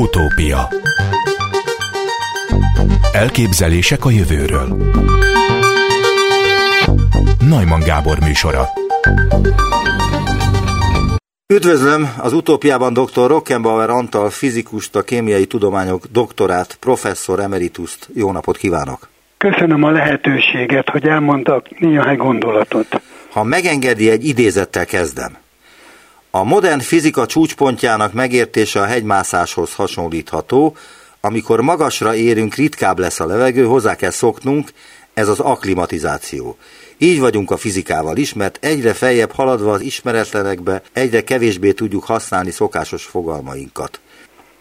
Utópia Elképzelések a jövőről Najman Gábor műsora Üdvözlöm az utópiában dr. Rockenbauer Antal fizikust, a kémiai tudományok doktorát, professzor emerituszt. Jó napot kívánok! Köszönöm a lehetőséget, hogy elmondtak néhány gondolatot. Ha megengedi, egy idézettel kezdem. A modern fizika csúcspontjának megértése a hegymászáshoz hasonlítható, amikor magasra érünk, ritkább lesz a levegő, hozzá kell szoknunk, ez az aklimatizáció. Így vagyunk a fizikával is, mert egyre feljebb haladva az ismeretlenekbe, egyre kevésbé tudjuk használni szokásos fogalmainkat.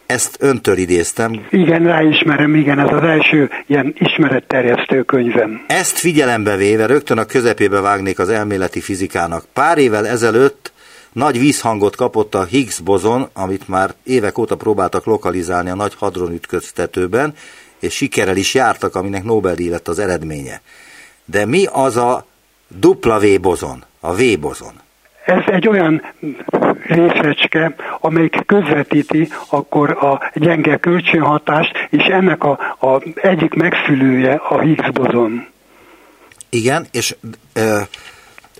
Ezt öntől idéztem. Igen, ráismerem, igen, ez az első ilyen ismeretterjesztő könyvem. Ezt figyelembe véve rögtön a közepébe vágnék az elméleti fizikának. Pár évvel ezelőtt nagy vízhangot kapott a Higgs bozon, amit már évek óta próbáltak lokalizálni a nagy hadron ütköztetőben, és sikerrel is jártak, aminek Nobel-díj lett az eredménye. De mi az a W bozon, a V bozon? Ez egy olyan részecske, amelyik közvetíti akkor a gyenge kölcsönhatást, és ennek a, a egyik megszülője a Higgs bozon. Igen, és e,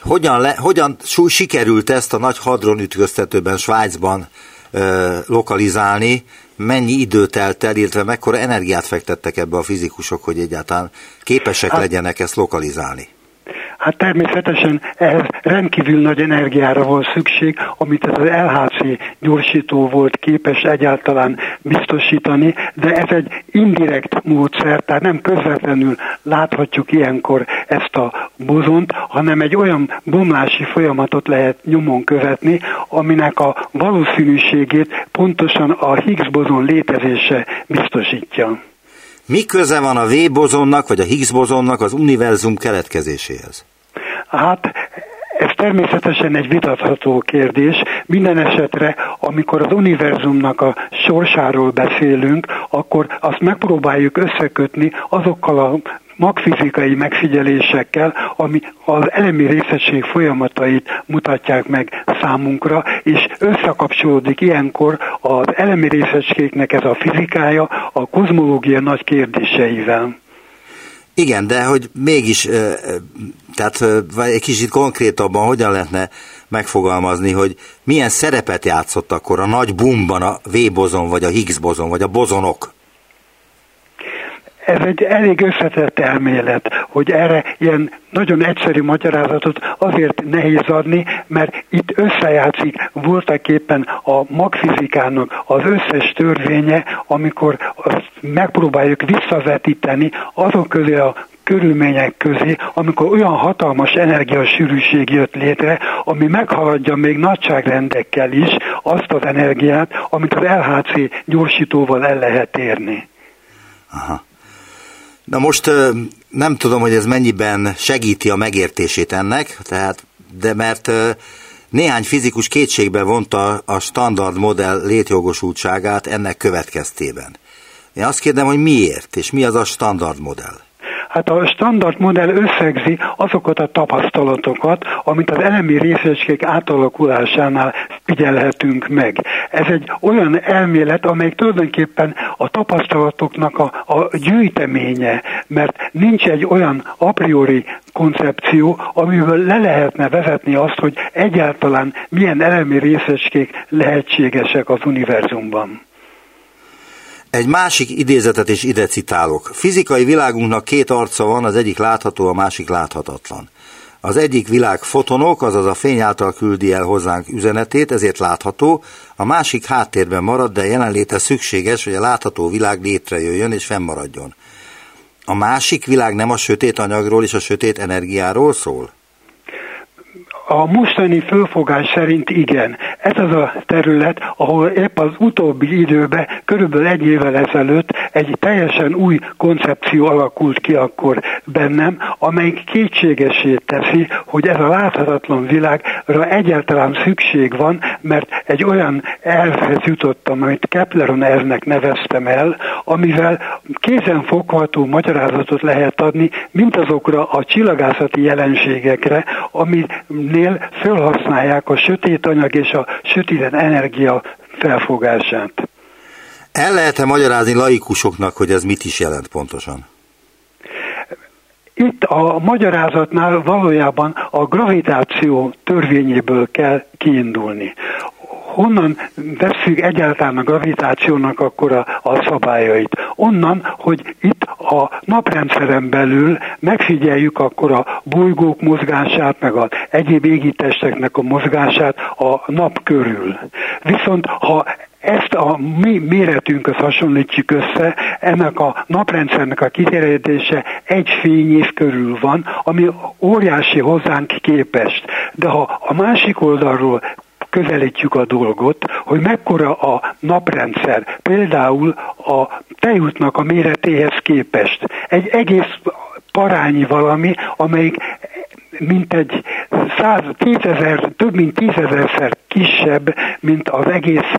hogyan, le, hogyan sikerült ezt a nagy hadron ütköztetőben Svájcban e, lokalizálni, mennyi idő telt el, illetve mekkora energiát fektettek ebbe a fizikusok, hogy egyáltalán képesek hát, legyenek ezt lokalizálni? Hát természetesen ehhez rendkívül nagy energiára volt szükség, amit ez az LHC gyorsító volt képes egyáltalán biztosítani, de ez egy indirekt módszer, tehát nem közvetlenül láthatjuk ilyenkor ezt a bozont, hanem egy olyan bomlási folyamatot lehet nyomon követni, aminek a valószínűségét pontosan a Higgs bozon létezése biztosítja. Mi köze van a V bozonnak, vagy a Higgs bozonnak az univerzum keletkezéséhez? Hát ez természetesen egy vitatható kérdés. Minden esetre, amikor az univerzumnak a sorsáról beszélünk, akkor azt megpróbáljuk összekötni azokkal a magfizikai megfigyelésekkel, ami az elemi részesség folyamatait mutatják meg számunkra, és összekapcsolódik ilyenkor az elemi részecskéknek ez a fizikája a kozmológia nagy kérdéseivel. Igen, de hogy mégis, tehát egy kicsit konkrétabban hogyan lehetne megfogalmazni, hogy milyen szerepet játszott akkor a nagy bumban a V-bozon, vagy a Higgs-bozon, vagy a bozonok? Ez egy elég összetett elmélet, hogy erre ilyen nagyon egyszerű magyarázatot azért nehéz adni, mert itt összejátszik voltak éppen a magfizikának az összes törvénye, amikor azt megpróbáljuk visszavetíteni azok közé a körülmények közé, amikor olyan hatalmas energiasűrűség jött létre, ami meghaladja még nagyságrendekkel is azt az energiát, amit az LHC gyorsítóval el lehet érni. Aha. Na most nem tudom, hogy ez mennyiben segíti a megértését ennek, tehát, de mert néhány fizikus kétségbe vonta a standard modell létjogosultságát ennek következtében. Én azt kérdem, hogy miért, és mi az a standard modell? Hát a standard modell összegzi azokat a tapasztalatokat, amit az elemi részecskék átalakulásánál figyelhetünk meg. Ez egy olyan elmélet, amely tulajdonképpen a tapasztalatoknak a, a gyűjteménye, mert nincs egy olyan a priori koncepció, amiből le lehetne vezetni azt, hogy egyáltalán milyen elemi részecskék lehetségesek az univerzumban. Egy másik idézetet is ide citálok. Fizikai világunknak két arca van, az egyik látható, a másik láthatatlan. Az egyik világ fotonok, azaz a fény által küldi el hozzánk üzenetét, ezért látható, a másik háttérben marad, de jelenléte szükséges, hogy a látható világ létrejöjjön és fennmaradjon. A másik világ nem a sötét anyagról és a sötét energiáról szól? A mostani fölfogás szerint igen. Ez az a terület, ahol épp az utóbbi időben, körülbelül egy évvel ezelőtt egy teljesen új koncepció alakult ki akkor bennem, amelyik kétségesé teszi, hogy ez a láthatatlan világra egyáltalán szükség van, mert egy olyan elvhez jutottam, amit Kepleron elvnek neveztem el, amivel kézenfogható magyarázatot lehet adni, mint azokra a csillagászati jelenségekre, aminél felhasználják a sötét anyag és a sötét energia felfogását. El lehet-e magyarázni laikusoknak, hogy ez mit is jelent pontosan? Itt a magyarázatnál valójában a gravitáció törvényéből kell kiindulni honnan veszük egyáltalán a gravitációnak akkor a, a szabályait? Onnan, hogy itt a naprendszeren belül megfigyeljük akkor a bolygók mozgását, meg az egyéb égitesteknek a mozgását a nap körül. Viszont ha ezt a mi méretünket hasonlítjuk össze, ennek a naprendszernek a kiterjedése egy fényév körül van, ami óriási hozzánk képest. De ha a másik oldalról közelítjük a dolgot, hogy mekkora a naprendszer, például a tejútnak a méretéhez képest. Egy egész parányi valami, amelyik mint egy száz, tízezer, több mint tízezerszer kisebb, mint az egész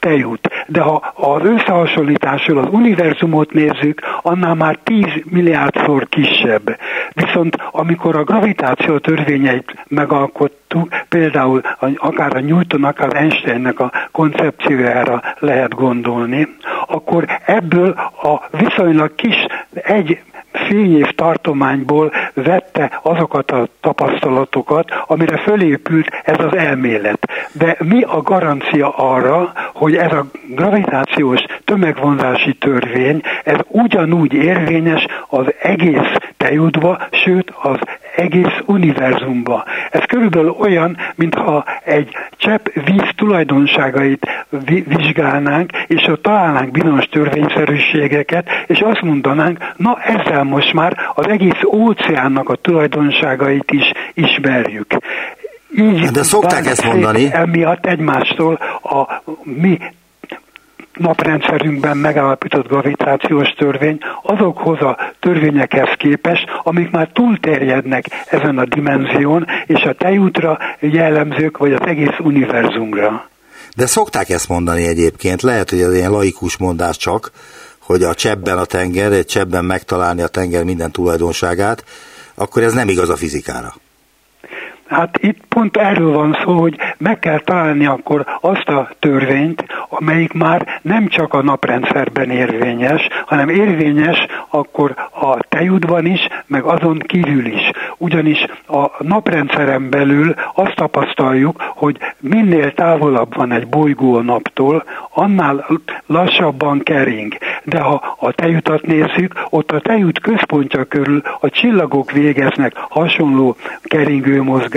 tejút. De ha az összehasonlításról az univerzumot nézzük, annál már 10 milliárdszor kisebb. Viszont amikor a gravitáció törvényeit megalkottuk, például akár a Newton, akár Einsteinnek a koncepciójára lehet gondolni, akkor ebből a viszonylag kis egy fényév tartományból vette azokat a tapasztalatokat, amire fölépült ez az elmélet. De mi a garancia arra, hogy ez a gravitációs tömegvonzási törvény, ez ugyanúgy érvényes az egész tejútba, sőt az egész univerzumba. Ez körülbelül olyan, mintha egy csepp víz tulajdonságait vizsgálnánk, és ott találnánk bizonyos törvényszerűségeket, és azt mondanánk, na ezzel most már az egész óceánnak a tulajdonságait is ismerjük. Így De szokták ezt mondani. Emiatt egymástól a mi naprendszerünkben megállapított gravitációs törvény azokhoz a törvényekhez képest, amik már túlterjednek ezen a dimenzión, és a tejútra jellemzők, vagy az egész univerzumra. De szokták ezt mondani egyébként, lehet, hogy ez ilyen laikus mondás csak, hogy a csebben a tenger, egy csebben megtalálni a tenger minden tulajdonságát, akkor ez nem igaz a fizikára. Hát itt pont erről van szó, hogy meg kell találni akkor azt a törvényt, amelyik már nem csak a naprendszerben érvényes, hanem érvényes akkor a tejútban is, meg azon kívül is. Ugyanis a naprendszeren belül azt tapasztaljuk, hogy minél távolabb van egy bolygó a naptól, annál lassabban kering. De ha a tejútat nézzük, ott a tejút központja körül a csillagok végeznek hasonló keringő mozgást,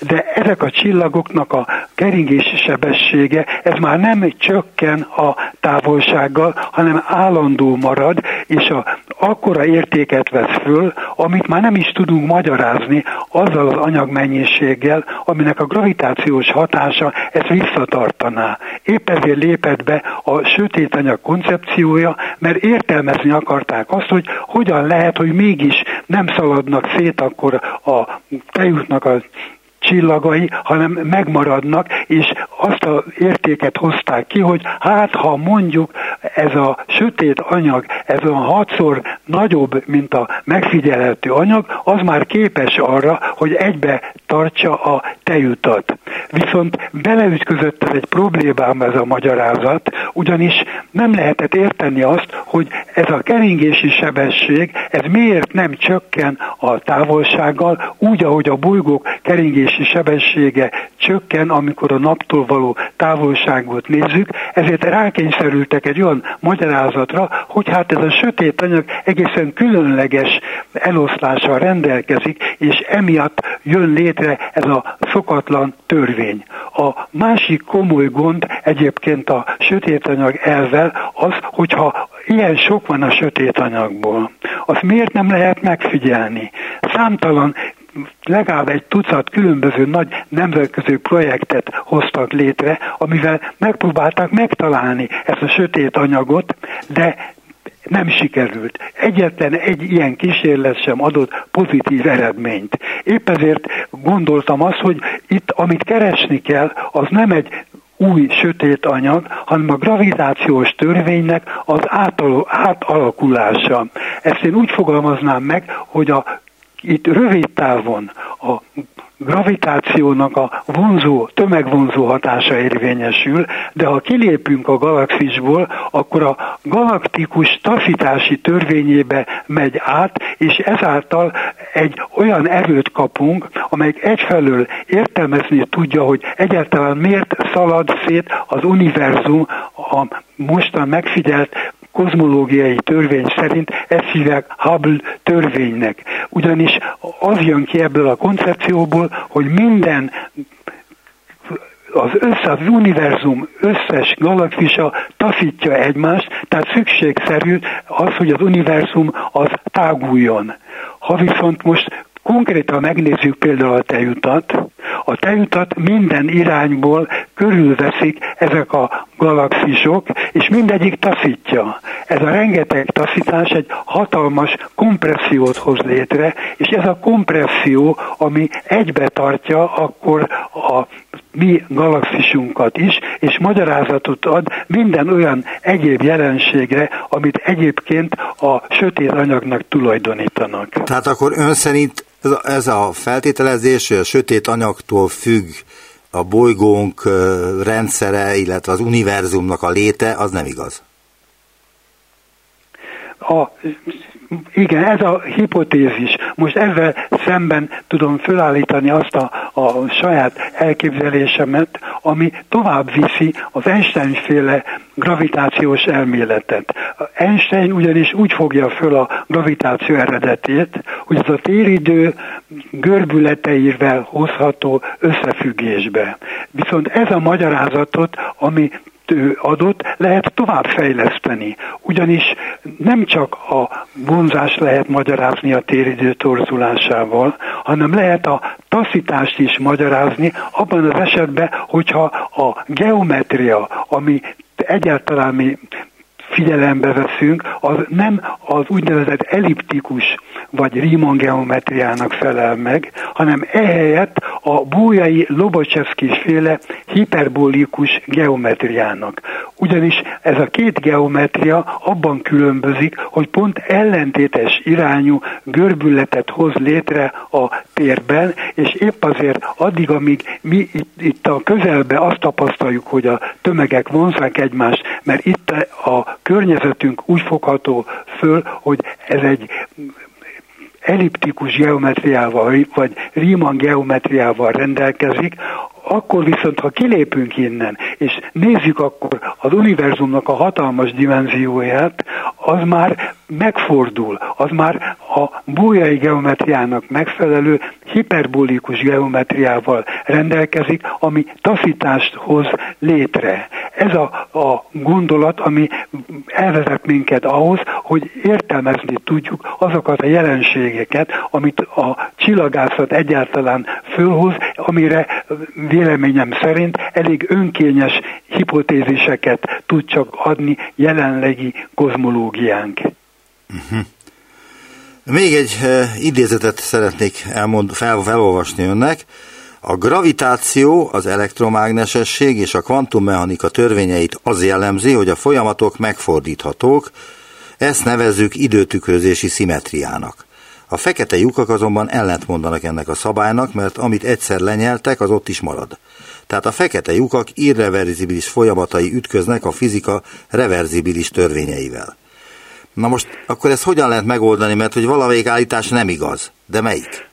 de ezek a csillagoknak a keringési sebessége, ez már nem csökken a távolsággal, hanem állandó marad, és a, akkora értéket vesz föl, amit már nem is tudunk magyarázni azzal az anyagmennyiséggel, aminek a gravitációs hatása ezt visszatartaná. Épp ezért lépett be a sötét anyag koncepciója, mert értelmezni akarták azt, hogy hogyan lehet, hogy mégis nem szaladnak szét akkor a tejútnak a csillagai, hanem megmaradnak, és azt az értéket hozták ki, hogy hát ha mondjuk ez a sötét anyag, ez a hatszor nagyobb, mint a megfigyelhető anyag, az már képes arra, hogy egybe tartsa a tejutat. Viszont beleütközött ez egy problémám ez a magyarázat, ugyanis nem lehetett érteni azt, hogy ez a keringési sebesség, ez miért nem csökken a távolsággal, úgy, ahogy a bolygók keringési sebessége csökken, amikor a naptól való távolságot nézzük, ezért rákényszerültek egy olyan magyarázatra, hogy hát ez a sötét anyag egészen különleges eloszlással rendelkezik, és emiatt jön létre ez a szokatlan törvény. A másik komoly gond egyébként a sötét anyag elvel az, hogyha ilyen sok van a sötét anyagból, azt miért nem lehet megfigyelni? Számtalan legalább egy tucat különböző nagy nemzetközi projektet hoztak létre, amivel megpróbálták megtalálni ezt a sötét anyagot, de nem sikerült. Egyetlen egy ilyen kísérlet sem adott pozitív eredményt. Épp ezért gondoltam azt, hogy itt amit keresni kell, az nem egy új sötét anyag, hanem a gravitációs törvénynek az átalakulása. Ezt én úgy fogalmaznám meg, hogy a itt rövid távon a gravitációnak a vonzó, tömegvonzó hatása érvényesül, de ha kilépünk a galaxisból, akkor a galaktikus taszítási törvényébe megy át, és ezáltal egy olyan erőt kapunk, amelyik egyfelől értelmezni tudja, hogy egyáltalán miért szalad szét az univerzum a mostan megfigyelt kozmológiai törvény szerint ezt hívják Hubble törvénynek. Ugyanis az jön ki ebből a koncepcióból, hogy minden az össze, az univerzum összes galaxisa taszítja egymást, tehát szükségszerű az, hogy az univerzum az táguljon. Ha viszont most konkrétan megnézzük például a tejutat, a tejutat minden irányból körülveszik ezek a galaxisok, és mindegyik taszítja. Ez a rengeteg taszítás egy hatalmas kompressziót hoz létre, és ez a kompresszió, ami egybe tartja akkor a mi galaxisunkat is, és magyarázatot ad minden olyan egyéb jelenségre, amit egyébként a sötét anyagnak tulajdonítanak. Tehát akkor ön szerint ez a, ez a feltételezés, hogy a sötét anyagtól függ a bolygónk rendszere, illetve az univerzumnak a léte, az nem igaz. A igen, ez a hipotézis. Most ezzel szemben tudom fölállítani azt a, a saját elképzelésemet, ami tovább viszi az Einstein-féle gravitációs elméletet. Einstein ugyanis úgy fogja föl a gravitáció eredetét, hogy ez a téridő görbületeivel hozható összefüggésbe. Viszont ez a magyarázatot, ami ő adott, lehet tovább fejleszteni. Ugyanis nem csak a vonzást lehet magyarázni a téridő torzulásával, hanem lehet a taszítást is magyarázni abban az esetben, hogyha a geometria, ami egyáltalán mi figyelembe veszünk, az nem az úgynevezett elliptikus vagy Riemann geometriának felel meg, hanem ehelyett a bújai Lobocsevszki féle hiperbolikus geometriának. Ugyanis ez a két geometria abban különbözik, hogy pont ellentétes irányú görbületet hoz létre a térben, és épp azért addig, amíg mi itt, itt a közelbe azt tapasztaljuk, hogy a tömegek vonzák egymást, mert itt a környezetünk úgy fogható föl, hogy ez egy elliptikus geometriával, vagy Riemann geometriával rendelkezik, akkor viszont, ha kilépünk innen, és nézzük akkor az univerzumnak a hatalmas dimenzióját, az már megfordul, az már a bújai geometriának megfelelő hiperbolikus geometriával rendelkezik, ami taszítást hoz létre. Ez a, a gondolat, ami elvezet minket ahhoz, hogy értelmezni tudjuk azokat a jelenségeket, amit a csillagászat egyáltalán fölhoz, amire véleményem szerint elég önkényes hipotéziseket tud csak adni jelenlegi kozmológiánk. Uh-huh. Még egy uh, idézetet szeretnék elmond, fel, felolvasni önnek. A gravitáció, az elektromágnesesség és a kvantummechanika törvényeit az jellemzi, hogy a folyamatok megfordíthatók, ezt nevezzük időtükrözési szimetriának. A fekete lyukak azonban ellentmondanak ennek a szabálynak, mert amit egyszer lenyeltek, az ott is marad. Tehát a fekete lyukak irreverzibilis folyamatai ütköznek a fizika reverzibilis törvényeivel. Na most akkor ezt hogyan lehet megoldani, mert hogy valamelyik állítás nem igaz, de melyik?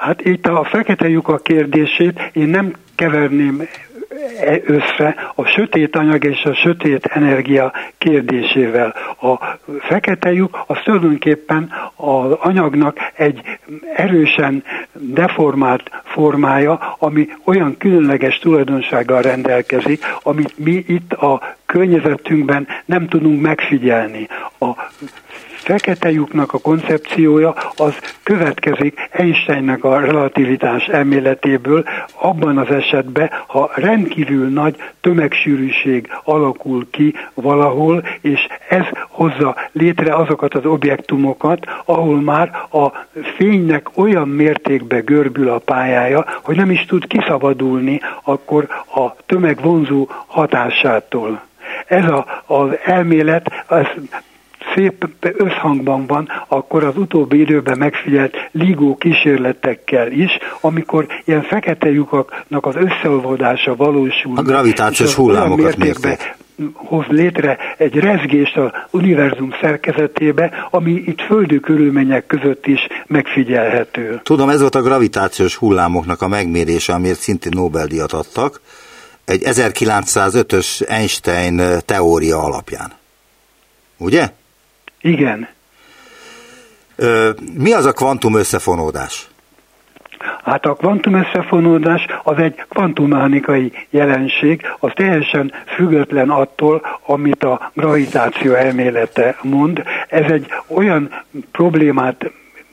Hát itt a fekete lyukak kérdését én nem keverném E össze a sötét anyag és a sötét energia kérdésével. A fekete lyuk az tulajdonképpen az anyagnak egy erősen deformált formája, ami olyan különleges tulajdonsággal rendelkezik, amit mi itt a környezetünkben nem tudunk megfigyelni. A fekete lyuknak a koncepciója az következik Einsteinnek a relativitás elméletéből abban az esetben, ha rendkívül nagy tömegsűrűség alakul ki valahol, és ez hozza létre azokat az objektumokat, ahol már a fénynek olyan mértékbe görbül a pályája, hogy nem is tud kiszabadulni akkor a tömegvonzó hatásától. Ez a, az elmélet, ez szép összhangban van akkor az utóbbi időben megfigyelt LIGO kísérletekkel is, amikor ilyen fekete lyukaknak az összeolvadása valósul. A gravitációs hullámokat mérték hoz létre egy rezgést az univerzum szerkezetébe, ami itt földi körülmények között is megfigyelhető. Tudom, ez volt a gravitációs hullámoknak a megmérése, amiért szintén Nobel-díjat adtak, egy 1905-ös Einstein teória alapján. Ugye? Igen. Mi az a kvantum összefonódás? Hát a kvantum összefonódás az egy kvantummechanikai jelenség, az teljesen független attól, amit a gravitáció elmélete mond. Ez egy olyan problémát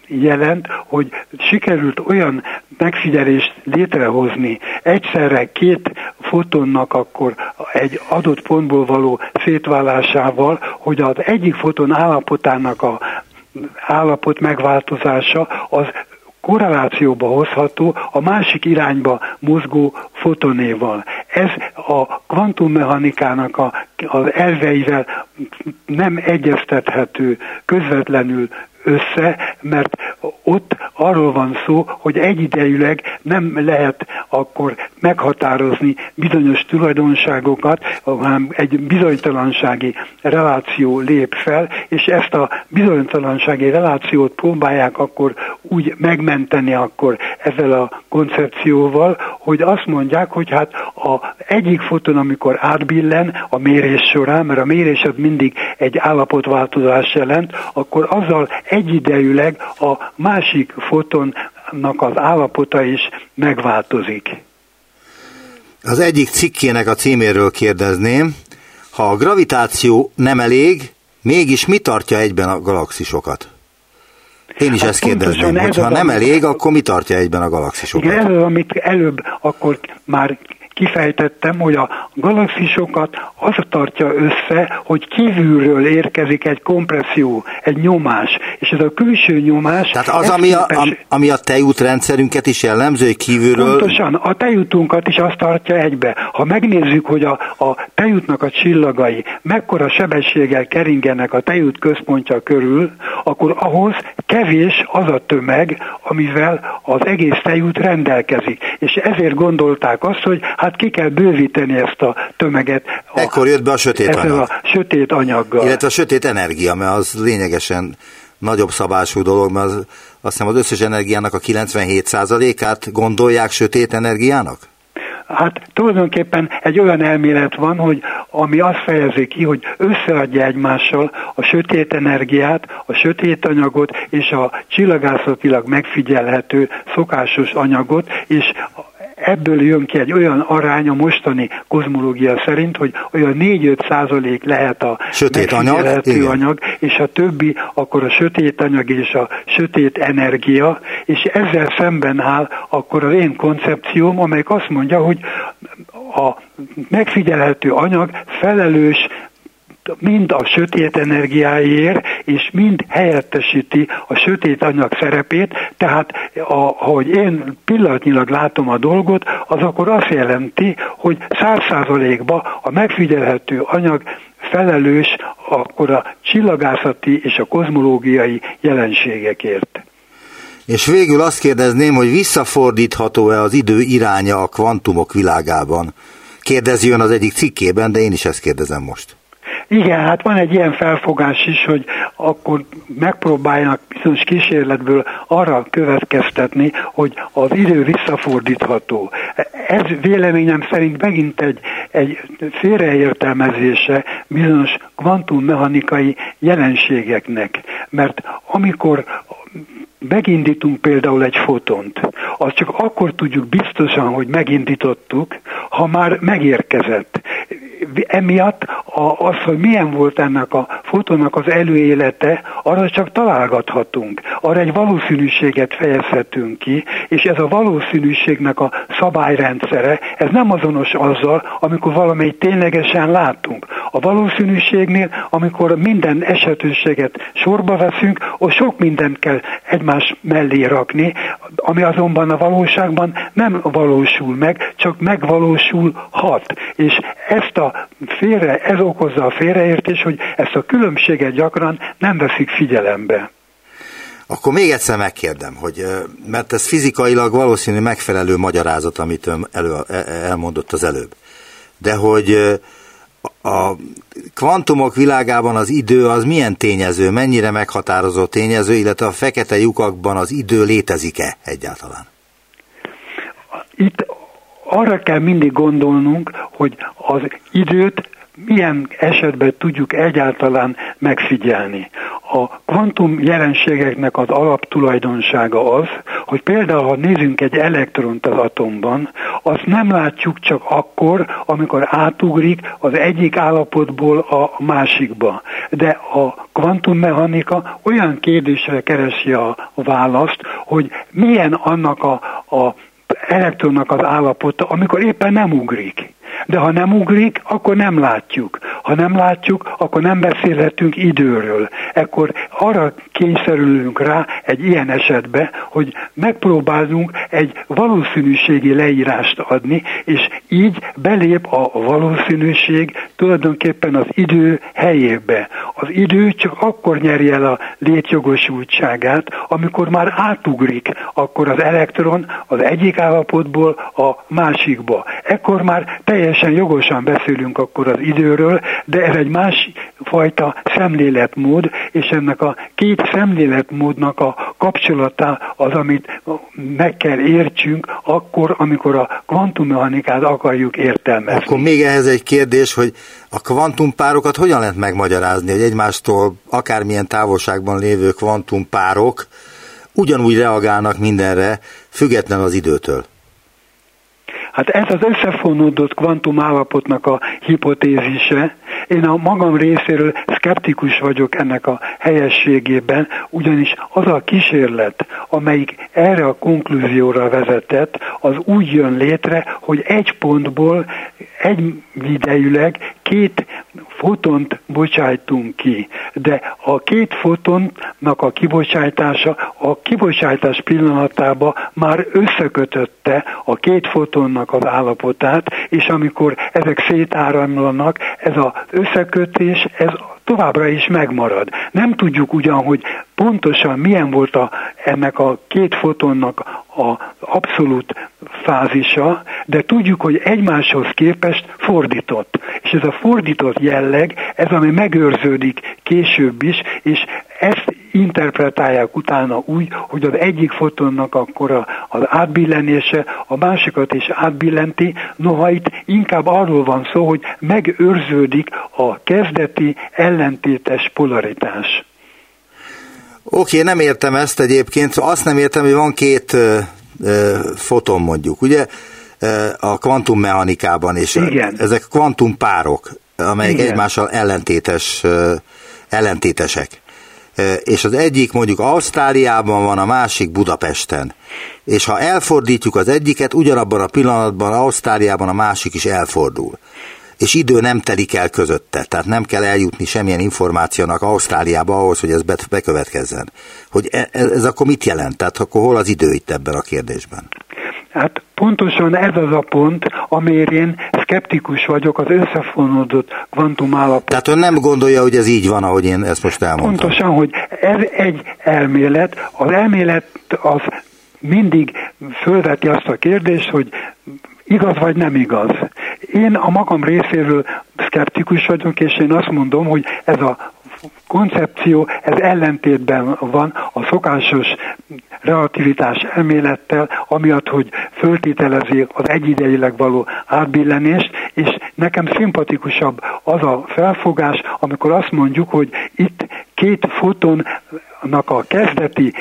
jelent, hogy sikerült olyan megfigyelést létrehozni egyszerre két fotonnak akkor egy adott pontból való szétválásával, hogy az egyik foton állapotának a állapot megváltozása az korrelációba hozható a másik irányba mozgó fotonéval. Ez a kvantummechanikának a, az elveivel nem egyeztethető közvetlenül össze, mert ott arról van szó, hogy egyidejűleg nem lehet akkor meghatározni bizonyos tulajdonságokat, hanem egy bizonytalansági reláció lép fel, és ezt a bizonytalansági relációt próbálják akkor úgy megmenteni akkor ezzel a koncepcióval, hogy azt mondják, hogy hát a egyik foton, amikor átbillen a mérés során, mert a mérés az mindig egy állapotváltozás jelent, akkor azzal egyidejűleg a másik fotonnak az állapota is megváltozik. Az egyik cikkének a címéről kérdezném, ha a gravitáció nem elég, mégis mi tartja egyben a galaxisokat? Én is hát ezt kérdezném, hogy ha nem elég, akkor mi tartja egyben a galaxisokat? Igen, ez az, amit előbb akkor már kifejtettem, hogy a galaxisokat az tartja össze, hogy kívülről érkezik egy kompresszió, egy nyomás, és ez a külső nyomás... Tehát az, ami a, képes... ami a tejútrendszerünket is jellemző, hogy kívülről... Pontosan, a tejútunkat is azt tartja egybe. Ha megnézzük, hogy a, a tejútnak a csillagai mekkora sebességgel keringenek a tejút központja körül, akkor ahhoz kevés az a tömeg, amivel az egész tejút rendelkezik. És ezért gondolták azt, hogy hát ki kell bővíteni ezt a tömeget. Ekkor jött be a sötét anyag. a sötét anyaggal. Illetve a sötét energia, mert az lényegesen nagyobb szabású dolog, mert az, azt hiszem az összes energiának a 97%-át gondolják sötét energiának? Hát tulajdonképpen egy olyan elmélet van, hogy ami azt fejezi ki, hogy összeadja egymással a sötét energiát, a sötét anyagot és a csillagászatilag megfigyelhető szokásos anyagot, és ebből jön ki egy olyan arány a mostani kozmológia szerint, hogy olyan 4-5 százalék lehet a sötét anyag, anyag, és a többi akkor a sötét anyag és a sötét energia, és ezzel szemben áll akkor az én koncepcióm, amelyik azt mondja, hogy a megfigyelhető anyag felelős mind a sötét energiáért, és mind helyettesíti a sötét anyag szerepét, tehát ahogy én pillanatnyilag látom a dolgot, az akkor azt jelenti, hogy száz százalékban a megfigyelhető anyag felelős akkor a csillagászati és a kozmológiai jelenségekért. És végül azt kérdezném, hogy visszafordítható-e az idő iránya a kvantumok világában? Kérdezi ön az egyik cikkében, de én is ezt kérdezem most. Igen, hát van egy ilyen felfogás is, hogy akkor megpróbáljanak bizonyos kísérletből arra következtetni, hogy az idő visszafordítható. Ez véleményem szerint megint egy, egy félreértelmezése bizonyos kvantummechanikai jelenségeknek, mert amikor megindítunk például egy fotont, azt csak akkor tudjuk biztosan, hogy megindítottuk, ha már megérkezett emiatt az, hogy milyen volt ennek a fotónak az előélete, arra csak találgathatunk. Arra egy valószínűséget fejezhetünk ki, és ez a valószínűségnek a szabályrendszere, ez nem azonos azzal, amikor valamelyik ténylegesen látunk. A valószínűségnél, amikor minden esetőséget sorba veszünk, ott sok mindent kell egymás mellé rakni, ami azonban a valóságban nem valósul meg, csak megvalósulhat. És ezt a félre, ez okozza a félreértés, hogy ezt a különbséget gyakran nem veszik figyelembe. Akkor még egyszer megkérdem, hogy, mert ez fizikailag valószínű megfelelő magyarázat, amit ön elő, e, e, elmondott az előbb. De hogy a kvantumok világában az idő az milyen tényező, mennyire meghatározó tényező, illetve a fekete lyukakban az idő létezik-e egyáltalán? Itt arra kell mindig gondolnunk, hogy az időt milyen esetben tudjuk egyáltalán megfigyelni. A kvantum jelenségeknek az alaptulajdonsága az, hogy például ha nézünk egy elektront az atomban, azt nem látjuk csak akkor, amikor átugrik az egyik állapotból a másikba. De a kvantummechanika olyan kérdésre keresi a választ, hogy milyen annak a, a elektronnak az állapota, amikor éppen nem ugrik. De ha nem ugrik, akkor nem látjuk. Ha nem látjuk, akkor nem beszélhetünk időről. Ekkor arra kényszerülünk rá egy ilyen esetbe, hogy megpróbálunk egy valószínűségi leírást adni, és így belép a valószínűség tulajdonképpen az idő helyébe. Az idő csak akkor nyeri el a létjogosultságát, amikor már átugrik, akkor az elektron az egyik állapotból a másikba. Ekkor már teljesen jogosan beszélünk akkor az időről, de ez egy más fajta szemléletmód, és ennek a két szemléletmódnak a kapcsolata az, amit meg kell értsünk akkor, amikor a kvantummechanikát akarjuk értelmezni. Akkor még ehhez egy kérdés, hogy a kvantumpárokat hogyan lehet megmagyarázni, hogy egymástól akármilyen távolságban lévő kvantumpárok ugyanúgy reagálnak mindenre, független az időtől? Hát ez az összefonódott kvantum állapotnak a hipotézise. Én a magam részéről szkeptikus vagyok ennek a helyességében, ugyanis az a kísérlet, amelyik erre a konklúzióra vezetett, az úgy jön létre, hogy egy pontból egy idejűleg két fotont bocsájtunk ki, de a két fotonnak a kibocsátása a kibocsátás pillanatában már összekötötte a két fotonnak az állapotát, és amikor ezek szétáramlanak, ez az összekötés, ez továbbra is megmarad. Nem tudjuk ugyan, hogy pontosan milyen volt a, ennek a két fotonnak az abszolút fázisa, de tudjuk, hogy egymáshoz képest fordított. És ez a fordított jelleg, ez ami megőrződik később is, és ezt interpretálják utána úgy, hogy az egyik fotonnak akkor az átbillenése a másikat is átbillenti, noha itt inkább arról van szó, hogy megőrződik a kezdeti ellentétes polaritás. Oké, okay, nem értem ezt egyébként. Azt nem értem, hogy van két ö, ö, foton mondjuk, ugye? A kvantummechanikában, és Igen. ezek kvantumpárok, amelyek Igen. egymással ellentétes, ellentétesek és az egyik mondjuk Ausztráliában van, a másik Budapesten. És ha elfordítjuk az egyiket, ugyanabban a pillanatban Ausztráliában a másik is elfordul. És idő nem telik el közötte, tehát nem kell eljutni semmilyen információnak Ausztráliába ahhoz, hogy ez bekövetkezzen. Hogy ez, ez akkor mit jelent? Tehát akkor hol az idő itt ebben a kérdésben? Hát pontosan ez az a pont, amire én szkeptikus vagyok az összefonódott kvantum állapot. Tehát ön nem gondolja, hogy ez így van, ahogy én ezt most elmondtam? Pontosan, hogy ez egy elmélet. Az elmélet az mindig fölveti azt a kérdést, hogy igaz vagy nem igaz. Én a magam részéről szkeptikus vagyok, és én azt mondom, hogy ez a koncepció, ez ellentétben van a szokásos relativitás elmélettel, amiatt, hogy föltételezi az egyidejileg való átbillenést, és nekem szimpatikusabb az a felfogás, amikor azt mondjuk, hogy itt két fotonnak a kezdeti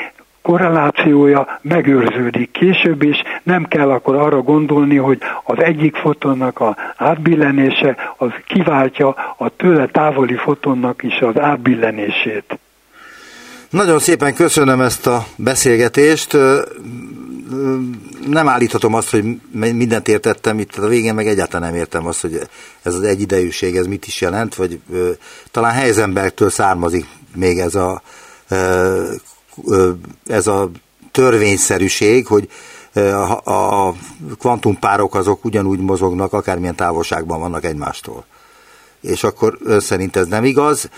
korrelációja megőrződik később is, nem kell akkor arra gondolni, hogy az egyik fotonnak a átbillenése az kiváltja a tőle távoli fotonnak is az átbillenését. Nagyon szépen köszönöm ezt a beszélgetést. nem állíthatom azt, hogy mindent értettem, itt a végén meg egyáltalán nem értem azt, hogy ez az egyidejűség, ez mit is jelent, vagy talán Heisenbergtől származik még ez a, ez a törvényszerűség, hogy a, kvantumpárok azok ugyanúgy mozognak, akármilyen távolságban vannak egymástól. És akkor ön szerint ez nem igaz,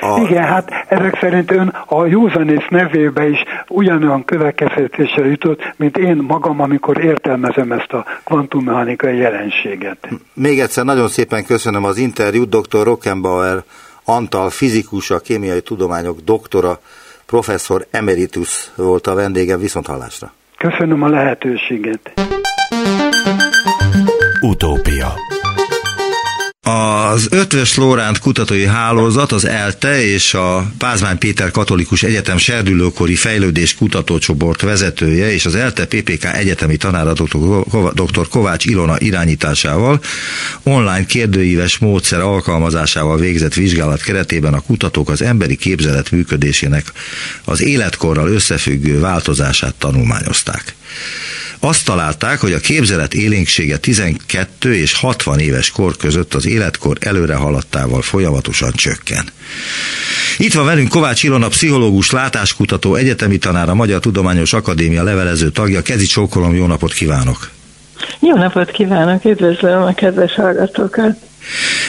a... Igen, hát ezek szerint ön a józanész nevébe is ugyanolyan következtetésre jutott, mint én magam, amikor értelmezem ezt a kvantummechanikai jelenséget. Még egyszer nagyon szépen köszönöm az interjút, dr. Rockenbauer Antal, fizikus, a kémiai tudományok doktora, professzor emeritus volt a vendégem, viszont hallásra. Köszönöm a lehetőséget. Az Ötvös Lóránt kutatói hálózat, az ELTE és a Pázmány Péter Katolikus Egyetem serdülőkori fejlődés kutatócsoport vezetője és az ELTE PPK egyetemi tanára dr. Kovács Ilona irányításával online kérdőíves módszer alkalmazásával végzett vizsgálat keretében a kutatók az emberi képzelet működésének az életkorral összefüggő változását tanulmányozták. Azt találták, hogy a képzelet élénksége 12 és 60 éves kor között az életkor előre haladtával folyamatosan csökken. Itt van velünk Kovács Ilona, pszichológus, látáskutató, egyetemi tanár, a Magyar Tudományos Akadémia levelező tagja. Kezi csókolom, jó napot kívánok! Jó napot kívánok, üdvözlöm a kedves hallgatókat!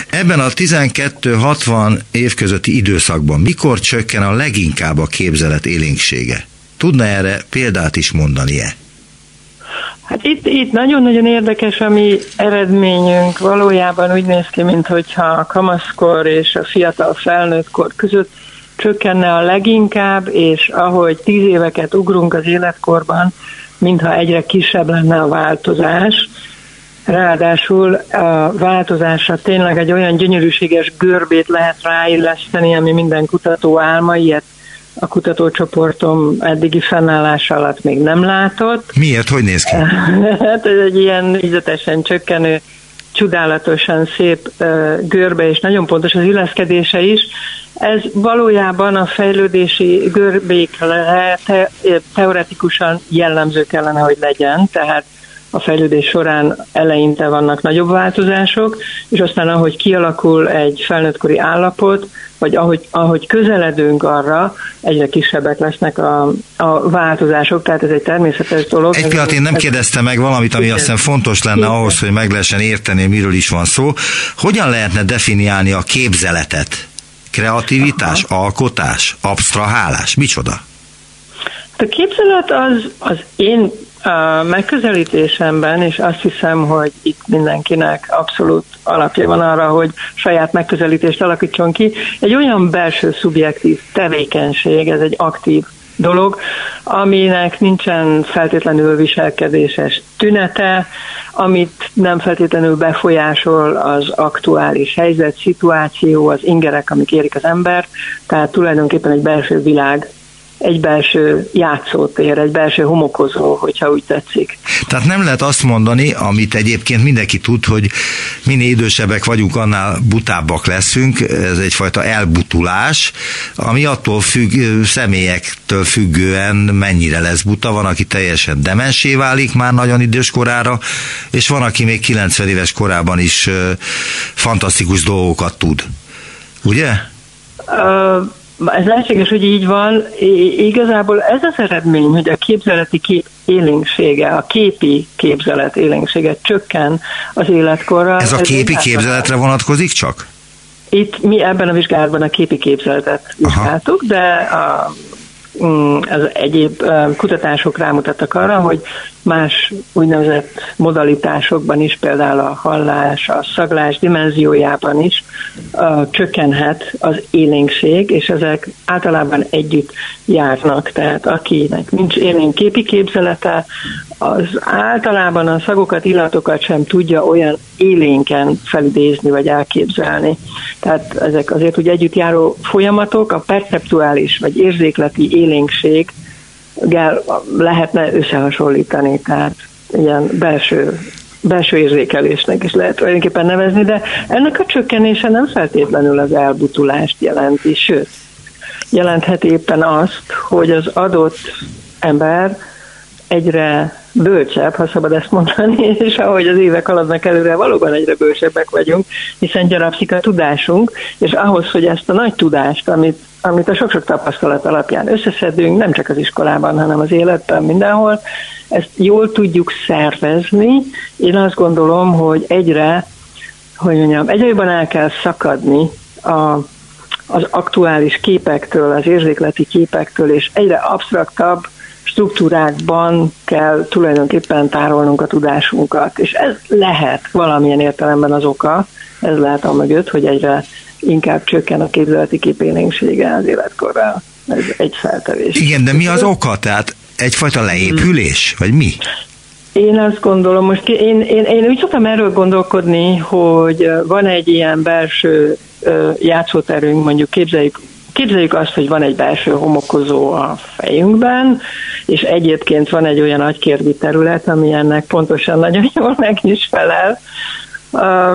Ebben a 12-60 év közötti időszakban mikor csökken a leginkább a képzelet élénksége? Tudna erre példát is mondani-e? Hát itt, itt nagyon-nagyon érdekes a mi eredményünk. Valójában úgy néz ki, mintha a kamaszkor és a fiatal felnőttkor között csökkenne a leginkább, és ahogy tíz éveket ugrunk az életkorban, mintha egyre kisebb lenne a változás. Ráadásul a változásra tényleg egy olyan gyönyörűséges görbét lehet ráilleszteni, ami minden kutató álma, ilyet a kutatócsoportom eddigi fennállása alatt még nem látott. Miért? Hogy néz ki? hát ez egy ilyen ügyzetesen csökkenő, csodálatosan szép görbe, és nagyon pontos az illeszkedése is. Ez valójában a fejlődési görbékre te, teoretikusan jellemző kellene, hogy legyen, tehát a fejlődés során eleinte vannak nagyobb változások, és aztán ahogy kialakul egy felnőttkori állapot, vagy ahogy, ahogy közeledünk arra, egyre kisebbek lesznek a, a változások, tehát ez egy természetes dolog. Egy pillanat, én nem kérdeztem meg valamit, ami azt hiszem fontos lenne Igen. ahhoz, hogy meg lehessen érteni, miről is van szó. Hogyan lehetne definiálni a képzeletet? Kreativitás, Aha. alkotás, absztrahálás, micsoda? A képzelet az, az én a megközelítésemben, és azt hiszem, hogy itt mindenkinek abszolút alapja van arra, hogy saját megközelítést alakítson ki, egy olyan belső szubjektív tevékenység, ez egy aktív dolog, aminek nincsen feltétlenül viselkedéses tünete, amit nem feltétlenül befolyásol az aktuális helyzet, szituáció, az ingerek, amik érik az ember, tehát tulajdonképpen egy belső világ egy belső játszótér, egy belső homokozó, hogyha úgy tetszik. Tehát nem lehet azt mondani, amit egyébként mindenki tud, hogy minél idősebbek vagyunk, annál butábbak leszünk, ez egyfajta elbutulás, ami attól függ, személyektől függően mennyire lesz buta, van, aki teljesen demensé válik már nagyon idős korára, és van, aki még 90 éves korában is fantasztikus dolgokat tud. Ugye? Uh ez lehetséges, hogy így van. Igazából ez az eredmény, hogy a képzeleti kép élénksége, a képi képzelet élénksége csökken az életkorral. Ez a képi ez képzeletre vonatkozik csak? Itt mi ebben a vizsgálatban a képi képzeletet vizsgáltuk, Aha. de a Mm, az egyéb kutatások rámutattak arra, hogy más úgynevezett modalitásokban is, például a hallás, a szaglás dimenziójában is uh, csökkenhet az élénkség, és ezek általában együtt járnak. Tehát akinek nincs élénk képi képzelete, az általában a szagokat, illatokat sem tudja olyan élénken felidézni vagy elképzelni. Tehát ezek azért úgy együtt járó folyamatok, a perceptuális vagy érzékleti élénkség lehetne összehasonlítani, tehát ilyen belső belső érzékelésnek is lehet tulajdonképpen nevezni, de ennek a csökkenése nem feltétlenül az elbutulást jelenti, sőt, jelenthet éppen azt, hogy az adott ember egyre bölcsebb, ha szabad ezt mondani, és ahogy az évek haladnak előre, valóban egyre bölcsebbek vagyunk, hiszen gyarapszik a tudásunk, és ahhoz, hogy ezt a nagy tudást, amit, amit a sok-sok tapasztalat alapján összeszedünk, nem csak az iskolában, hanem az életben, mindenhol, ezt jól tudjuk szervezni. Én azt gondolom, hogy egyre, hogy mondjam, egyre jobban el kell szakadni a, az aktuális képektől, az érzékleti képektől, és egyre absztraktabb struktúrákban kell tulajdonképpen tárolnunk a tudásunkat. És ez lehet valamilyen értelemben az oka, ez lehet a mögött, hogy egyre inkább csökken a képzeleti képélénksége az életkorral. Ez egy feltevés. Igen, de mi az oka? Tehát egyfajta leépülés, vagy mi? Én azt gondolom, most én, én, én úgy szoktam erről gondolkodni, hogy van egy ilyen belső játszóterünk, mondjuk képzeljük Képzeljük azt, hogy van egy belső homokozó a fejünkben, és egyébként van egy olyan agykérvi terület, ami ennek pontosan nagyon jól meg is felel,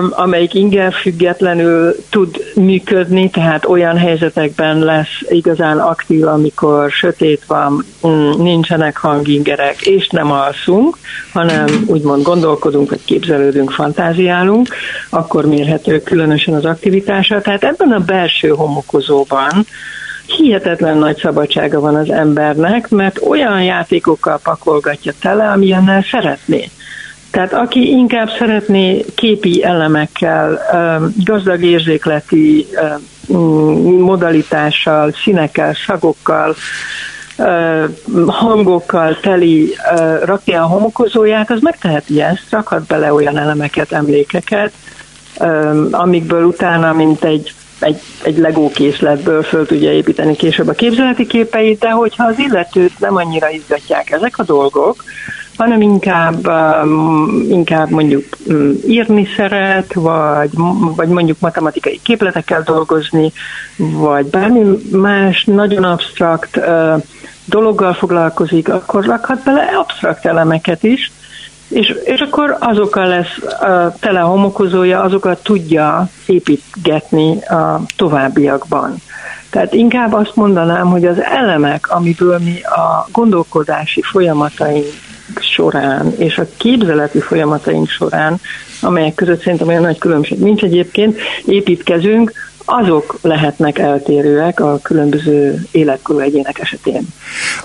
amelyik inger függetlenül tud működni, tehát olyan helyzetekben lesz igazán aktív, amikor sötét van, mm, nincsenek hangingerek, és nem alszunk, hanem úgymond gondolkodunk, vagy képzelődünk, fantáziálunk, akkor mérhető különösen az aktivitása. Tehát ebben a belső homokozóban hihetetlen nagy szabadsága van az embernek, mert olyan játékokkal pakolgatja tele, amilyennel szeretné. Tehát aki inkább szeretné képi elemekkel, gazdag érzékleti modalitással, színekkel, szagokkal, hangokkal teli rakja a homokozóját, az megteheti ezt, rakhat bele olyan elemeket, emlékeket, amikből utána, mint egy egy, egy legó készletből föl tudja építeni később a képzeleti képeit, de hogyha az illetőt nem annyira izgatják ezek a dolgok, hanem inkább, um, inkább mondjuk um, írni szeret, vagy, vagy mondjuk matematikai képletekkel dolgozni, vagy bármi más nagyon absztrakt uh, dologgal foglalkozik, akkor rakhat bele absztrakt elemeket is, és, és akkor azokkal lesz a tele homokozója, azokat tudja építgetni a továbbiakban. Tehát inkább azt mondanám, hogy az elemek, amiből mi a gondolkodási folyamataink során és a képzeleti folyamataink során, amelyek között szerintem olyan nagy különbség nincs egyébként, építkezünk, azok lehetnek eltérőek a különböző életkorú egyének esetén.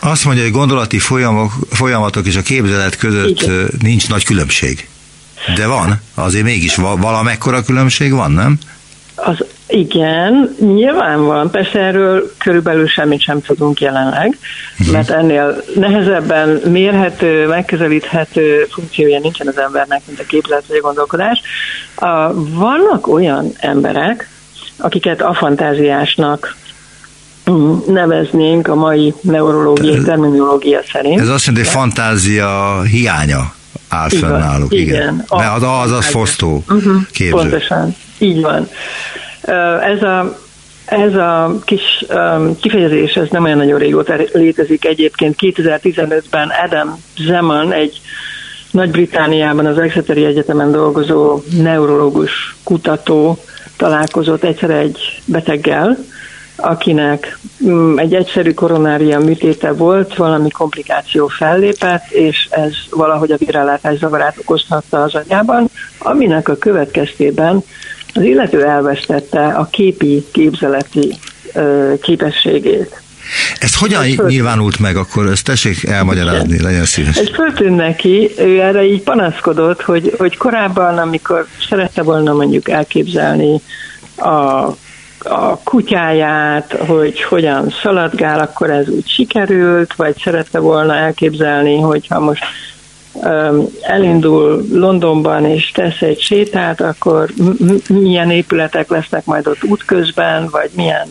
Azt mondja, hogy gondolati folyamok, folyamatok és a képzelet között Igen. nincs nagy különbség. De van, azért mégis valamekkora különbség van, nem? Az igen, nyilván van. Persze erről körülbelül semmit sem tudunk jelenleg, uh-huh. mert ennél nehezebben mérhető, megközelíthető funkciója nincsen az embernek, mint a képzelet vagy a gondolkodás. Vannak olyan emberek, akiket afantáziásnak neveznénk a mai neurológiai terminológia szerint. Ez azt jelenti, hogy fantázia hiánya áll fenn náluk. Igen. igen. Mert az az, az fosztó uh-huh. képző. Pontosan, így van. Ez a, ez a kis kifejezés, ez nem olyan nagyon régóta létezik egyébként. 2015-ben Adam Zeman, egy Nagy-Britániában az Exeteri Egyetemen dolgozó neurológus kutató találkozott egyszer egy beteggel, akinek mm, egy egyszerű koronária műtéte volt, valami komplikáció fellépett, és ez valahogy a virálátás zavarát okozhatta az agyában, aminek a következtében az illető elvesztette a képi, képzeleti képességét. Ez hogyan ez nyilvánult meg akkor? Ezt tessék elmagyarázni, legyen szíves. Ez föltűnt neki, ő erre így panaszkodott, hogy, hogy korábban, amikor szerette volna mondjuk elképzelni a a kutyáját, hogy hogyan szaladgál, akkor ez úgy sikerült, vagy szerette volna elképzelni, hogyha most elindul Londonban és tesz egy sétát, akkor milyen épületek lesznek majd ott útközben, vagy milyen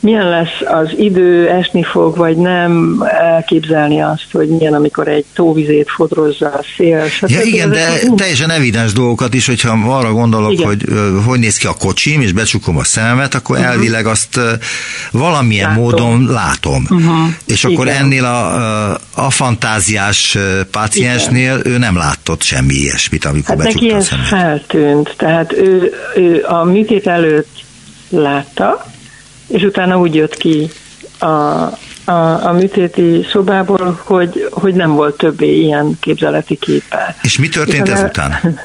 milyen lesz az idő, esni fog, vagy nem elképzelni azt, hogy milyen, amikor egy tóvizét fodrozza a szél. Ja igen, de teljesen evidens dolgokat is, hogyha arra gondolok, igen. hogy hogy néz ki a kocsim, és becsukom a szemet, akkor uh-huh. elvileg azt valamilyen látom. módon látom. Uh-huh. És akkor igen. ennél a, a fantáziás páciensnél igen. ő nem látott semmi ilyesmit, amikor hát becsukta a szemet. feltűnt, tehát ő, ő a műtét előtt látta, és utána úgy jött ki a, a, a műtéti szobából, hogy, hogy nem volt többé ilyen képzeleti képe. És mi történt és ezután?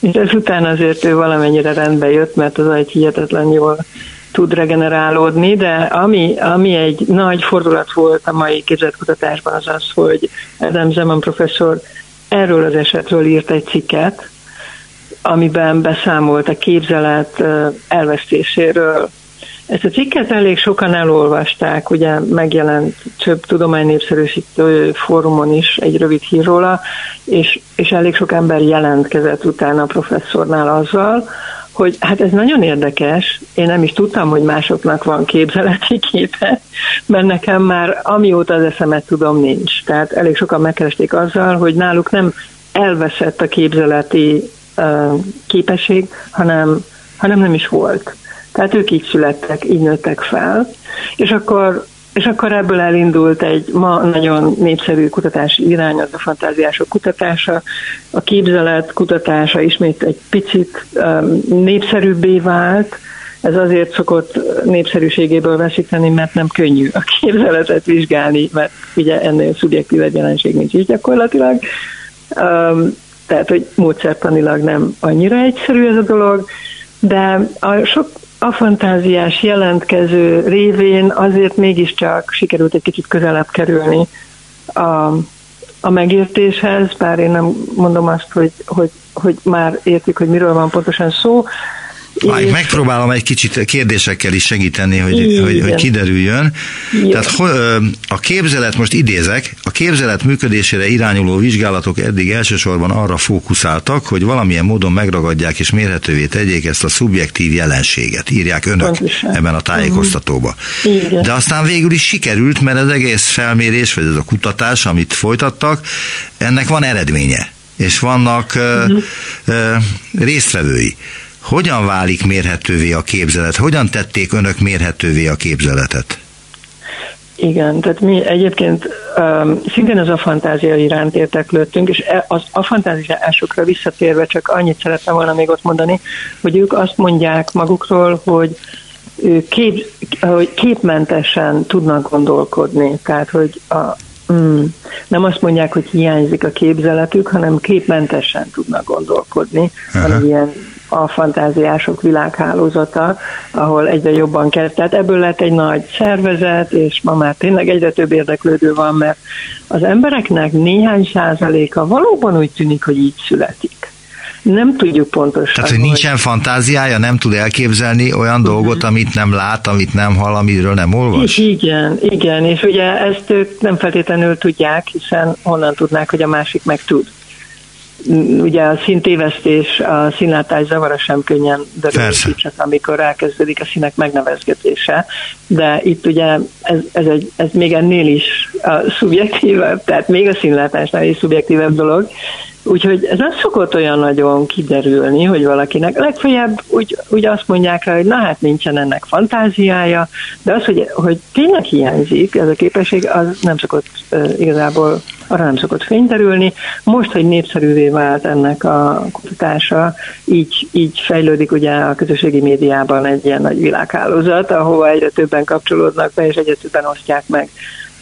És ezután azért ő valamennyire rendbe jött, mert az egy hihetetlen jól tud regenerálódni, de ami, ami egy nagy fordulat volt a mai képzetkutatásban az az, hogy Adam Zeman professzor erről az esetről írt egy cikket, amiben beszámolt a képzelet elvesztéséről. Ezt a cikket elég sokan elolvasták, ugye megjelent több tudománynépszerűsítő fórumon is egy rövid hír róla, és, és elég sok ember jelentkezett utána a professzornál azzal, hogy hát ez nagyon érdekes, én nem is tudtam, hogy másoknak van képzeleti képe, mert nekem már amióta az eszemet tudom nincs. Tehát elég sokan megkeresték azzal, hogy náluk nem elveszett a képzeleti uh, képesség, hanem, hanem nem is volt. Tehát ők így születtek, így nőttek fel. És akkor és akkor ebből elindult egy ma nagyon népszerű kutatási irány, az a fantáziások kutatása, a képzelet kutatása ismét egy picit um, népszerűbbé vált, ez azért szokott népszerűségéből veszíteni, mert nem könnyű a képzeletet vizsgálni, mert ugye ennél szubjektív egy jelenség nincs is gyakorlatilag. Um, tehát, hogy módszertanilag nem annyira egyszerű ez a dolog, de a sok a fantáziás jelentkező révén azért mégiscsak sikerült egy kicsit közelebb kerülni a, a megértéshez, bár én nem mondom azt, hogy, hogy, hogy már értik, hogy miről van pontosan szó, Várj, megpróbálom egy kicsit kérdésekkel is segíteni, hogy, hogy, hogy kiderüljön. Jó. Tehát a képzelet, most idézek, a képzelet működésére irányuló vizsgálatok eddig elsősorban arra fókuszáltak, hogy valamilyen módon megragadják és mérhetővé tegyék ezt a szubjektív jelenséget, írják önök Pontosan. ebben a tájékoztatóba. Uh-huh. De aztán végül is sikerült, mert az egész felmérés, vagy ez a kutatás, amit folytattak, ennek van eredménye, és vannak uh-huh. uh, résztvevői. Hogyan válik mérhetővé a képzelet? Hogyan tették önök mérhetővé a képzeletet? Igen, tehát mi egyébként um, szintén az a fantázia iránt érteklődtünk, és e, az a fantáziásokra visszatérve csak annyit szerettem volna még ott mondani, hogy ők azt mondják magukról, hogy kép, hogy képmentesen tudnak gondolkodni, tehát hogy a, mm, nem azt mondják, hogy hiányzik a képzeletük, hanem képmentesen tudnak gondolkodni. Aha. Van ilyen a fantáziások világhálózata, ahol egyre jobban kezd. Tehát ebből lett egy nagy szervezet, és ma már tényleg egyre több érdeklődő van, mert az embereknek néhány százaléka valóban úgy tűnik, hogy így születik. Nem tudjuk pontosan. Tehát, hogy nincsen hogy... fantáziája, nem tud elképzelni olyan uh-huh. dolgot, amit nem lát, amit nem hall, amiről nem olvas? Igen, igen, és ugye ezt ők nem feltétlenül tudják, hiszen honnan tudnák, hogy a másik meg tud ugye a szintévesztés, a színlátás zavara sem könnyen derül csak amikor elkezdődik a színek megnevezgetése, de itt ugye ez, ez, egy, ez még ennél is a szubjektívebb, tehát még a színlátásnál is szubjektívebb dolog, Úgyhogy ez nem szokott olyan nagyon kiderülni, hogy valakinek legfeljebb úgy, úgy azt mondják rá, hogy na hát nincsen ennek fantáziája, de az, hogy, hogy tényleg hiányzik ez a képesség, az nem szokott igazából arra nem szokott fényterülni. Most, hogy népszerűvé vált ennek a kutatása, így, így fejlődik ugye a közösségi médiában egy ilyen nagy világhálózat, ahova egyre többen kapcsolódnak be, és egyre többen osztják meg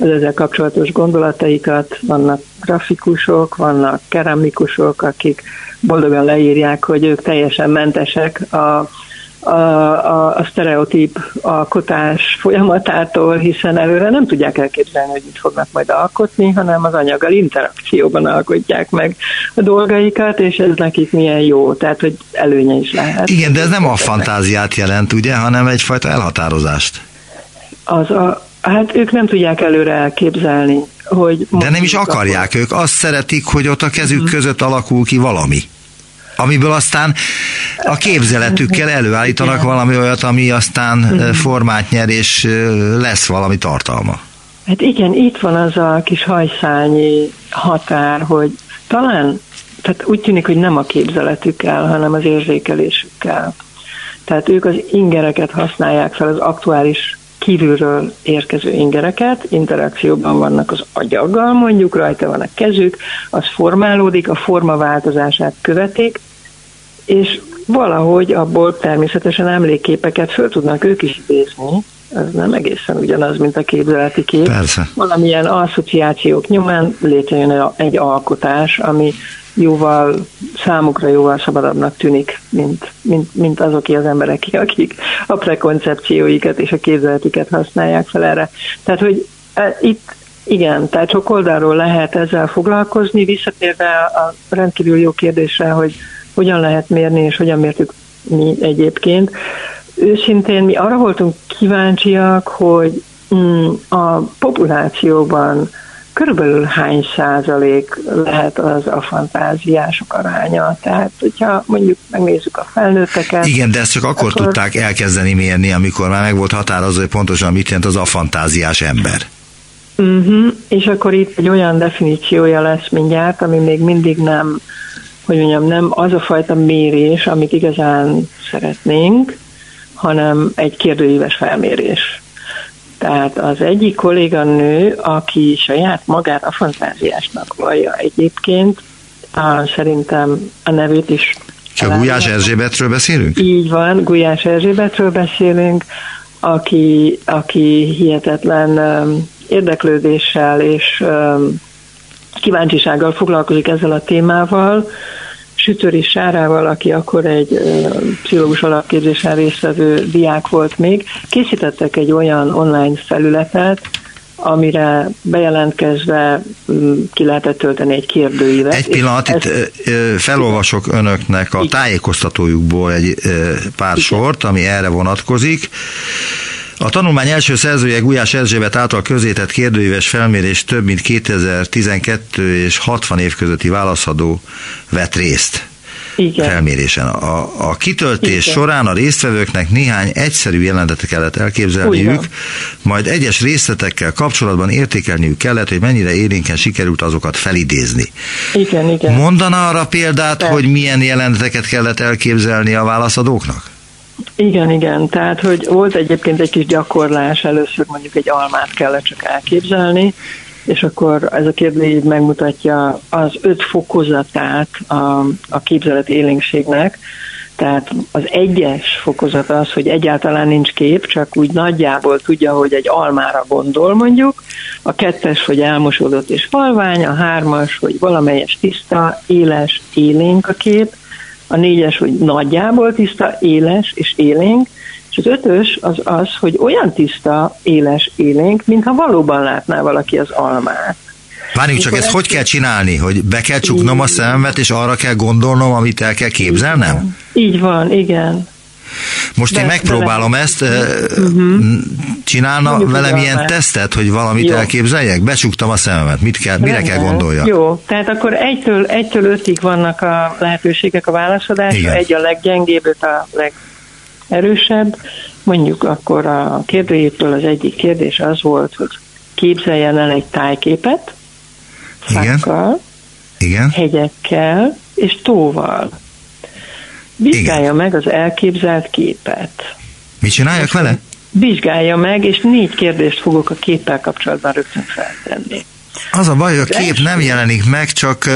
az ezzel kapcsolatos gondolataikat. Vannak grafikusok, vannak keramikusok, akik boldogan leírják, hogy ők teljesen mentesek a a, a, a sztereotíp alkotás folyamatától, hiszen előre nem tudják elképzelni, hogy mit fognak majd alkotni, hanem az anyaggal interakcióban alkotják meg a dolgaikat, és ez nekik milyen jó, tehát hogy előnye is lehet. Igen, de ez nem a fantáziát jelent, ugye, hanem egyfajta elhatározást. Az a, hát ők nem tudják előre elképzelni, hogy... De nem is akarják, ők azt szeretik, hogy ott a kezük mhm. között alakul ki valami amiből aztán a képzeletükkel előállítanak Igen. valami olyat, ami aztán mm. formát nyer, és lesz valami tartalma. Hát igen, itt van az a kis hajszányi határ, hogy talán, tehát úgy tűnik, hogy nem a képzeletükkel, hanem az érzékelésükkel. Tehát ők az ingereket használják fel, az aktuális kívülről érkező ingereket, interakcióban vannak az agyaggal, mondjuk rajta van a kezük, az formálódik, a forma változását követik, és valahogy abból természetesen emlékképeket föl tudnak ők is idézni, ez nem egészen ugyanaz, mint a képzeleti kép. Persze. Valamilyen asszociációk nyomán létrejön egy alkotás, ami jóval, számukra jóval szabadabbnak tűnik, mint, mint, mint azoké az emberek, akik a prekoncepcióikat és a képzeletiket használják fel erre. Tehát, hogy e, itt igen, tehát sok oldalról lehet ezzel foglalkozni, visszatérve a rendkívül jó kérdésre, hogy hogyan lehet mérni, és hogyan mértük mi egyébként. Őszintén mi arra voltunk kíváncsiak, hogy mm, a populációban körülbelül hány százalék lehet az a fantáziások aránya. Tehát, hogyha mondjuk megnézzük a felnőtteket. Igen, de ezt csak akkor, akkor tudták elkezdeni mérni, amikor már meg volt határozva, hogy pontosan mit jelent az a fantáziás ember. Uh-huh. És akkor itt egy olyan definíciója lesz mindjárt, ami még mindig nem, hogy mondjam, nem az a fajta mérés, amit igazán szeretnénk, hanem egy kérdőíves felmérés. Tehát az egyik kolléganő, aki saját magát a fantáziásnak vallja egyébként, á, szerintem a nevét is csak Gulyás Erzsébetről beszélünk? Így van, Gulyás Erzsébetről beszélünk, aki, aki hihetetlen érdeklődéssel és kíváncsisággal foglalkozik ezzel a témával. Sütöri Sárával, aki akkor egy pszichológus alapképzésen résztvevő diák volt még, készítettek egy olyan online felületet, amire bejelentkezve ki lehetett tölteni egy kérdőívet. Egy pillanat, itt felolvasok önöknek a tájékoztatójukból egy pár Igen. sort, ami erre vonatkozik. A tanulmány első szerzője Gulyás Erzsébet által közétett kérdőíves felmérés több mint 2012 és 60 év közötti válaszadó vett részt. Igen. felmérésen. A, a kitöltés Igen. során a résztvevőknek néhány egyszerű jelentetet kellett elképzelniük, majd egyes részletekkel kapcsolatban értékelniük kellett, hogy mennyire élénken sikerült azokat felidézni. Igen, igen. Mondana arra példát, De. hogy milyen jelenteket kellett elképzelni a válaszadóknak? Igen, igen. Tehát, hogy volt egyébként egy kis gyakorlás, először mondjuk egy almát kellett csak elképzelni, és akkor ez a kérdőív megmutatja az öt fokozatát a, a képzelet élénkségnek, tehát az egyes fokozat az, hogy egyáltalán nincs kép, csak úgy nagyjából tudja, hogy egy almára gondol mondjuk, a kettes, hogy elmosódott és halvány, a hármas, hogy valamelyes tiszta, éles, élénk a kép, a négyes, hogy nagyjából tiszta, éles és élénk, és az ötös az az, hogy olyan tiszta, éles, élénk, mintha valóban látná valaki az almát. Várjunk csak, ezt hogy kell csinálni? Hogy be kell csuknom a szememet, és arra kell gondolnom, amit el kell képzelnem? Így van, igen. Most de, én megpróbálom de ezt, uh-huh. csinálna Mondjuk velem ilyen már. tesztet, hogy valamit Jó. elképzeljek? Becsuktam a szememet, mit kell, mire kell gondolja? Jó, tehát akkor egytől, egytől ötig vannak a lehetőségek a válaszadásra, egy a leggyengébb, öt a legerősebb. Mondjuk akkor a kérdőjétől az egyik kérdés az volt, hogy képzeljen el egy tájképet, fákkal, Igen. hegyekkel és tóval. Vizsgálja Igen. meg az elképzelt képet. Mit csináljak vele? Vizsgálja meg, és négy kérdést fogok a képpel kapcsolatban rögtön feltenni. Az a baj, hogy a kép nem jelenik meg, csak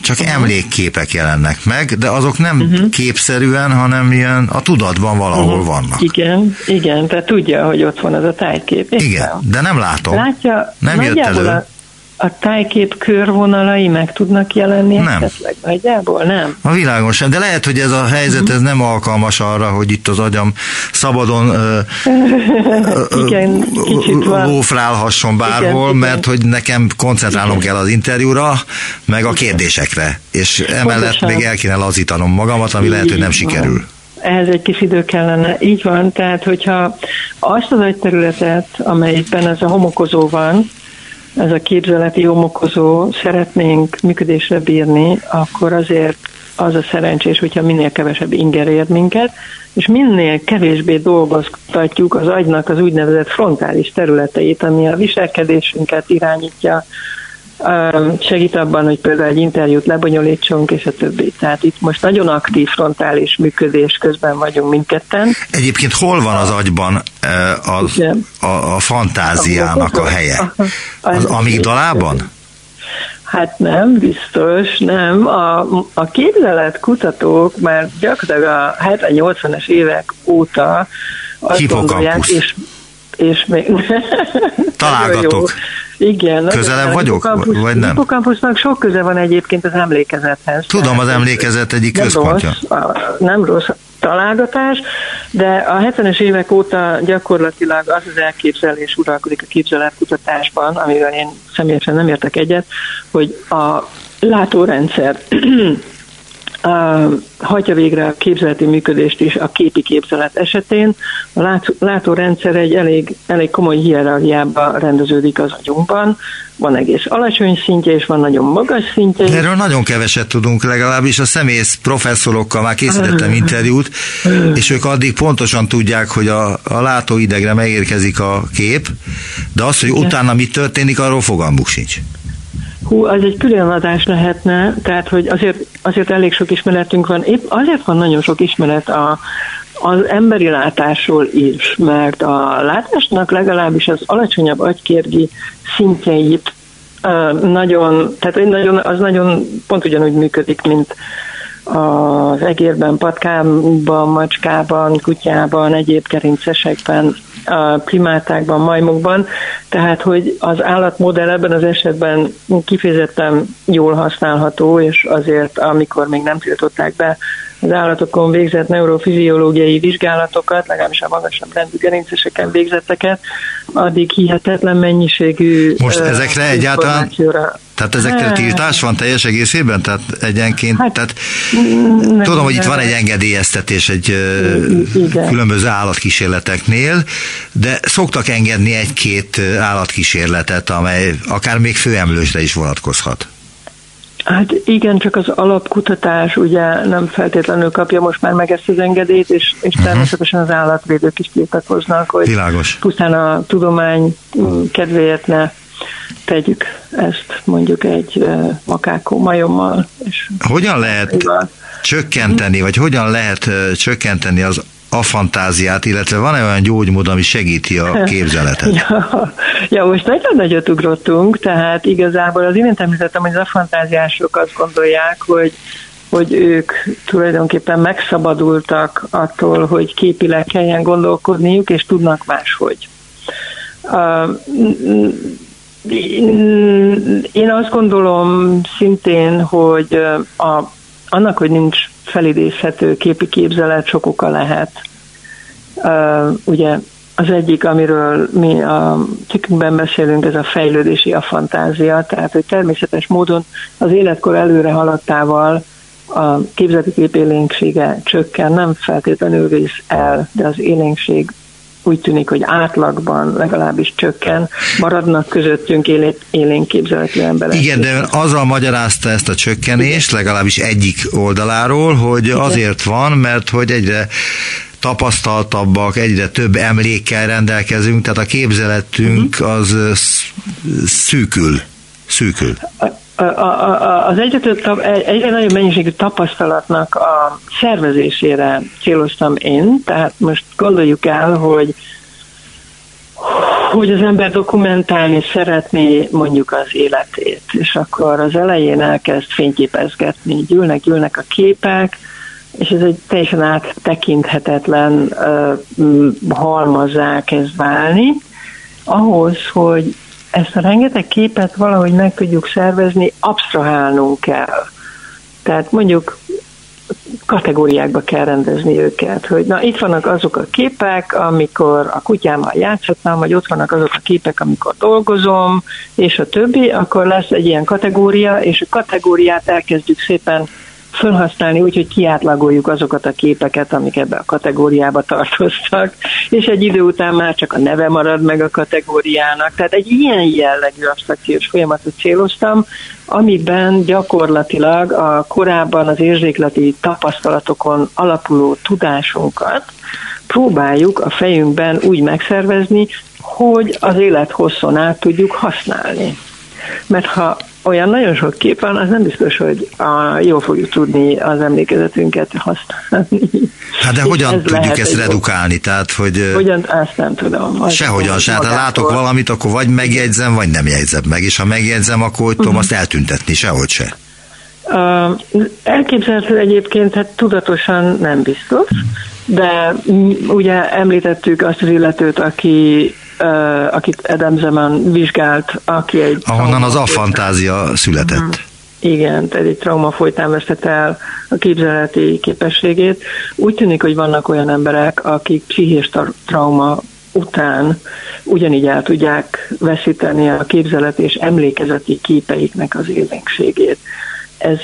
csak uh-huh. emlékképek jelennek meg, de azok nem uh-huh. képszerűen, hanem ilyen a tudatban valahol uh-huh. vannak. Igen, igen, tehát tudja, hogy ott van az a tájkép. Igen, de nem látom. Látja, nem jött elő. A, a tájkép körvonalai meg tudnak jelenni nem. esetleg nagyjából, nem? A világon sem, de lehet, hogy ez a helyzet ez nem alkalmas arra, hogy itt az agyam szabadon igen, lófrálhasson bárhol, igen, mert igen. hogy nekem koncentrálnom igen. kell az interjúra, meg a kérdésekre, és emellett Pontosan. még el kéne lazítanom magamat, ami lehet, hogy nem sikerül ehhez egy kis idő kellene. Így van, tehát hogyha azt az agyterületet, amelyikben ez a homokozó van, ez a képzeleti homokozó szeretnénk működésre bírni, akkor azért az a szerencsés, hogyha minél kevesebb inger ér minket, és minél kevésbé dolgoztatjuk az agynak az úgynevezett frontális területeit, ami a viselkedésünket irányítja, segít abban, hogy például egy interjút lebonyolítsunk, és a többi. Tehát itt most nagyon aktív frontális működés közben vagyunk mindketten. Egyébként hol van az agyban az, a, a fantáziának a helye? Az amigdalában? Hát nem, biztos, nem. A, a képzelet kutatók már gyakorlatilag a 70-80-es évek óta azt gondolják, és és még... Találgatok. Igen. Közelebb vagyok, vagy nem? Hippocampusnak sok köze van egyébként az emlékezethez. Tudom, az emlékezet egyik központja. Nem rossz, nem rossz találgatás, de a 70-es évek óta gyakorlatilag az az elképzelés uralkodik a képzeletkutatásban, amivel én személyesen nem értek egyet, hogy a látórendszer hagyja végre a képzeleti működést is a képi képzelet esetén. A látórendszer egy elég, elég komoly hierarchiába rendeződik az agyunkban. Van egész alacsony szintje, és van nagyon magas szintje. Erről nagyon keveset tudunk, legalábbis a szemész professzorokkal már készítettem interjút, és ők addig pontosan tudják, hogy a, a látóidegre megérkezik a kép, de az, hogy utána mi történik, arról fogalmuk sincs. Hú, az egy külön adás lehetne, tehát hogy azért, azért elég sok ismeretünk van. Épp azért van nagyon sok ismeret a, az emberi látásról is, mert a látásnak legalábbis az alacsonyabb agykérgi szintjeit nagyon, tehát nagyon, az nagyon pont ugyanúgy működik, mint az egérben, patkában, macskában, kutyában, egyéb gerincesekben, a primátákban, majmokban, tehát hogy az állatmodell ebben az esetben kifejezetten jól használható, és azért, amikor még nem tiltották be az állatokon végzett neurofiziológiai vizsgálatokat, legalábbis a magasabb rendű gerinceseken végzetteket, addig hihetetlen mennyiségű Most ezekre egyáltalán tehát ezekre tiltás van teljes egészében? Tehát egyenként, hát, tehát nem, tudom, hogy itt van egy engedélyeztetés egy igen. különböző állatkísérleteknél, de szoktak engedni egy-két állatkísérletet, amely akár még főemlősre is vonatkozhat. Hát igen, csak az alapkutatás ugye nem feltétlenül kapja most már meg ezt az engedélyt, és, és uh-huh. természetesen az állatvédők is tiltakoznak, hogy Világos. pusztán a tudomány kedvéért ne tegyük ezt mondjuk egy makákó majommal. És hogyan lehet csökkenteni, vagy hogyan lehet csökkenteni az a fantáziát, illetve van-e olyan gyógymód, ami segíti a képzeletet? ja, ja, most nagyon nagyot ugrottunk, tehát igazából az imént említettem, hogy az a fantáziások azt gondolják, hogy hogy ők tulajdonképpen megszabadultak attól, hogy képileg kelljen gondolkodniuk, és tudnak máshogy. Én azt gondolom szintén, hogy a, annak, hogy nincs felidézhető képi képzelet, sok oka lehet. Ugye az egyik, amiről mi a cikkünkben beszélünk, ez a fejlődési a fantázia, tehát hogy természetes módon az életkor előre haladtával a képzeti kép élénksége csökken, nem feltétlenül vész el, de az élénkség úgy tűnik, hogy átlagban legalábbis csökken, maradnak közöttünk élénk képzeletű emberek. Igen, de azzal magyarázta ezt a csökkenést, legalábbis egyik oldaláról, hogy azért van, mert hogy egyre tapasztaltabbak, egyre több emlékkel rendelkezünk, tehát a képzeletünk mhm. az szűkül. Szűkül az egyre, egyre nagyobb mennyiségű tapasztalatnak a szervezésére céloztam én, tehát most gondoljuk el, hogy hogy az ember dokumentálni szeretné mondjuk az életét, és akkor az elején elkezd fényképezgetni, gyűlnek, gyűlnek a képek, és ez egy teljesen áttekinthetetlen uh, halmazzá kezd válni, ahhoz, hogy ezt a rengeteg képet valahogy meg tudjuk szervezni, absztrahálnunk kell. Tehát mondjuk kategóriákba kell rendezni őket, hogy na itt vannak azok a képek, amikor a kutyámmal játszottam, vagy ott vannak azok a képek, amikor dolgozom, és a többi, akkor lesz egy ilyen kategória, és a kategóriát elkezdjük szépen felhasználni úgy, hogy kiátlagoljuk azokat a képeket, amik ebbe a kategóriába tartoztak, és egy idő után már csak a neve marad meg a kategóriának. Tehát egy ilyen jellegű abstrakciós folyamatot céloztam, amiben gyakorlatilag a korábban az érzékleti tapasztalatokon alapuló tudásunkat próbáljuk a fejünkben úgy megszervezni, hogy az élet hosszon át tudjuk használni. Mert ha olyan nagyon sok kép van, az nem biztos, hogy a, jól fogjuk tudni az emlékezetünket használni. Hát de hogyan ez tudjuk ezt redukálni? Tehát, hogy hogyan, azt nem tudom. Sehogyan se. Hát ha látok valamit, akkor vagy megjegyzem, vagy nem jegyzem meg. És ha megjegyzem, akkor hogy tudom uh-huh. azt eltüntetni, sehogy se. Uh, elképzelhető egyébként, hát tudatosan nem biztos, de ugye említettük azt az illetőt, aki akit Adam Zeman vizsgált, aki egy... Ahonnan az afantázia született. Uh-huh. Igen, tehát egy trauma folytán vesztette el a képzeleti képességét. Úgy tűnik, hogy vannak olyan emberek, akik pszichés trauma után ugyanígy el tudják veszíteni a képzelet és emlékezeti képeiknek az élénkségét. Ez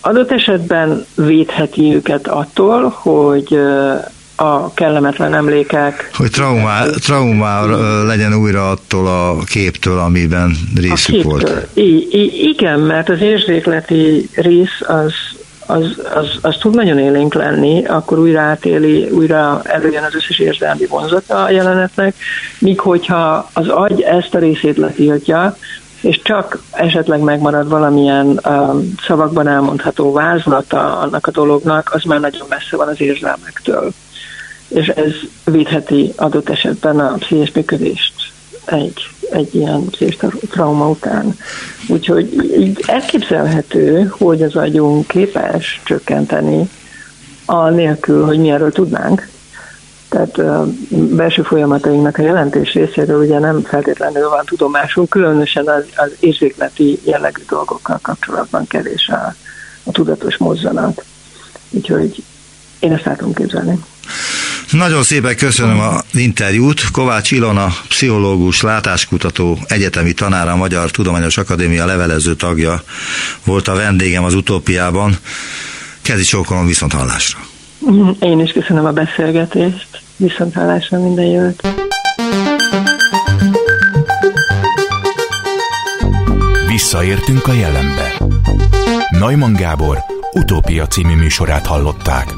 adott esetben védheti őket attól, hogy a kellemetlen emlékek. Hogy traumá, traumá legyen újra attól a képtől, amiben részük volt. I, I, igen, mert az érzékleti rész az, az, az, az tud nagyon élénk lenni, akkor újra átéli, újra előjön az összes érzelmi vonzata a jelenetnek, míg hogyha az agy ezt a részét letiltja, és csak esetleg megmarad valamilyen um, szavakban elmondható vázlata annak a dolognak, az már nagyon messze van az érzelmektől. És ez védheti adott esetben a pszichés működést egy, egy ilyen pszichés trauma után. Úgyhogy így elképzelhető, hogy az agyunk képes csökkenteni a nélkül, hogy mi erről tudnánk, tehát a belső folyamatainknak a jelentés részéről ugye nem feltétlenül van tudomásunk, különösen az, az érzékleti jellegű dolgokkal kapcsolatban kevés a, a tudatos mozzanat. Úgyhogy én ezt el képzelni. Nagyon szépen köszönöm az interjút. Kovács Ilona, pszichológus, látáskutató, egyetemi tanára, a Magyar Tudományos Akadémia levelező tagja volt a vendégem az utópiában. Kezi csókolom viszont hallásra. Én is köszönöm a beszélgetést. Viszont hallásra minden jót. Visszaértünk a jelenbe. Neumann Gábor utópia című műsorát hallották.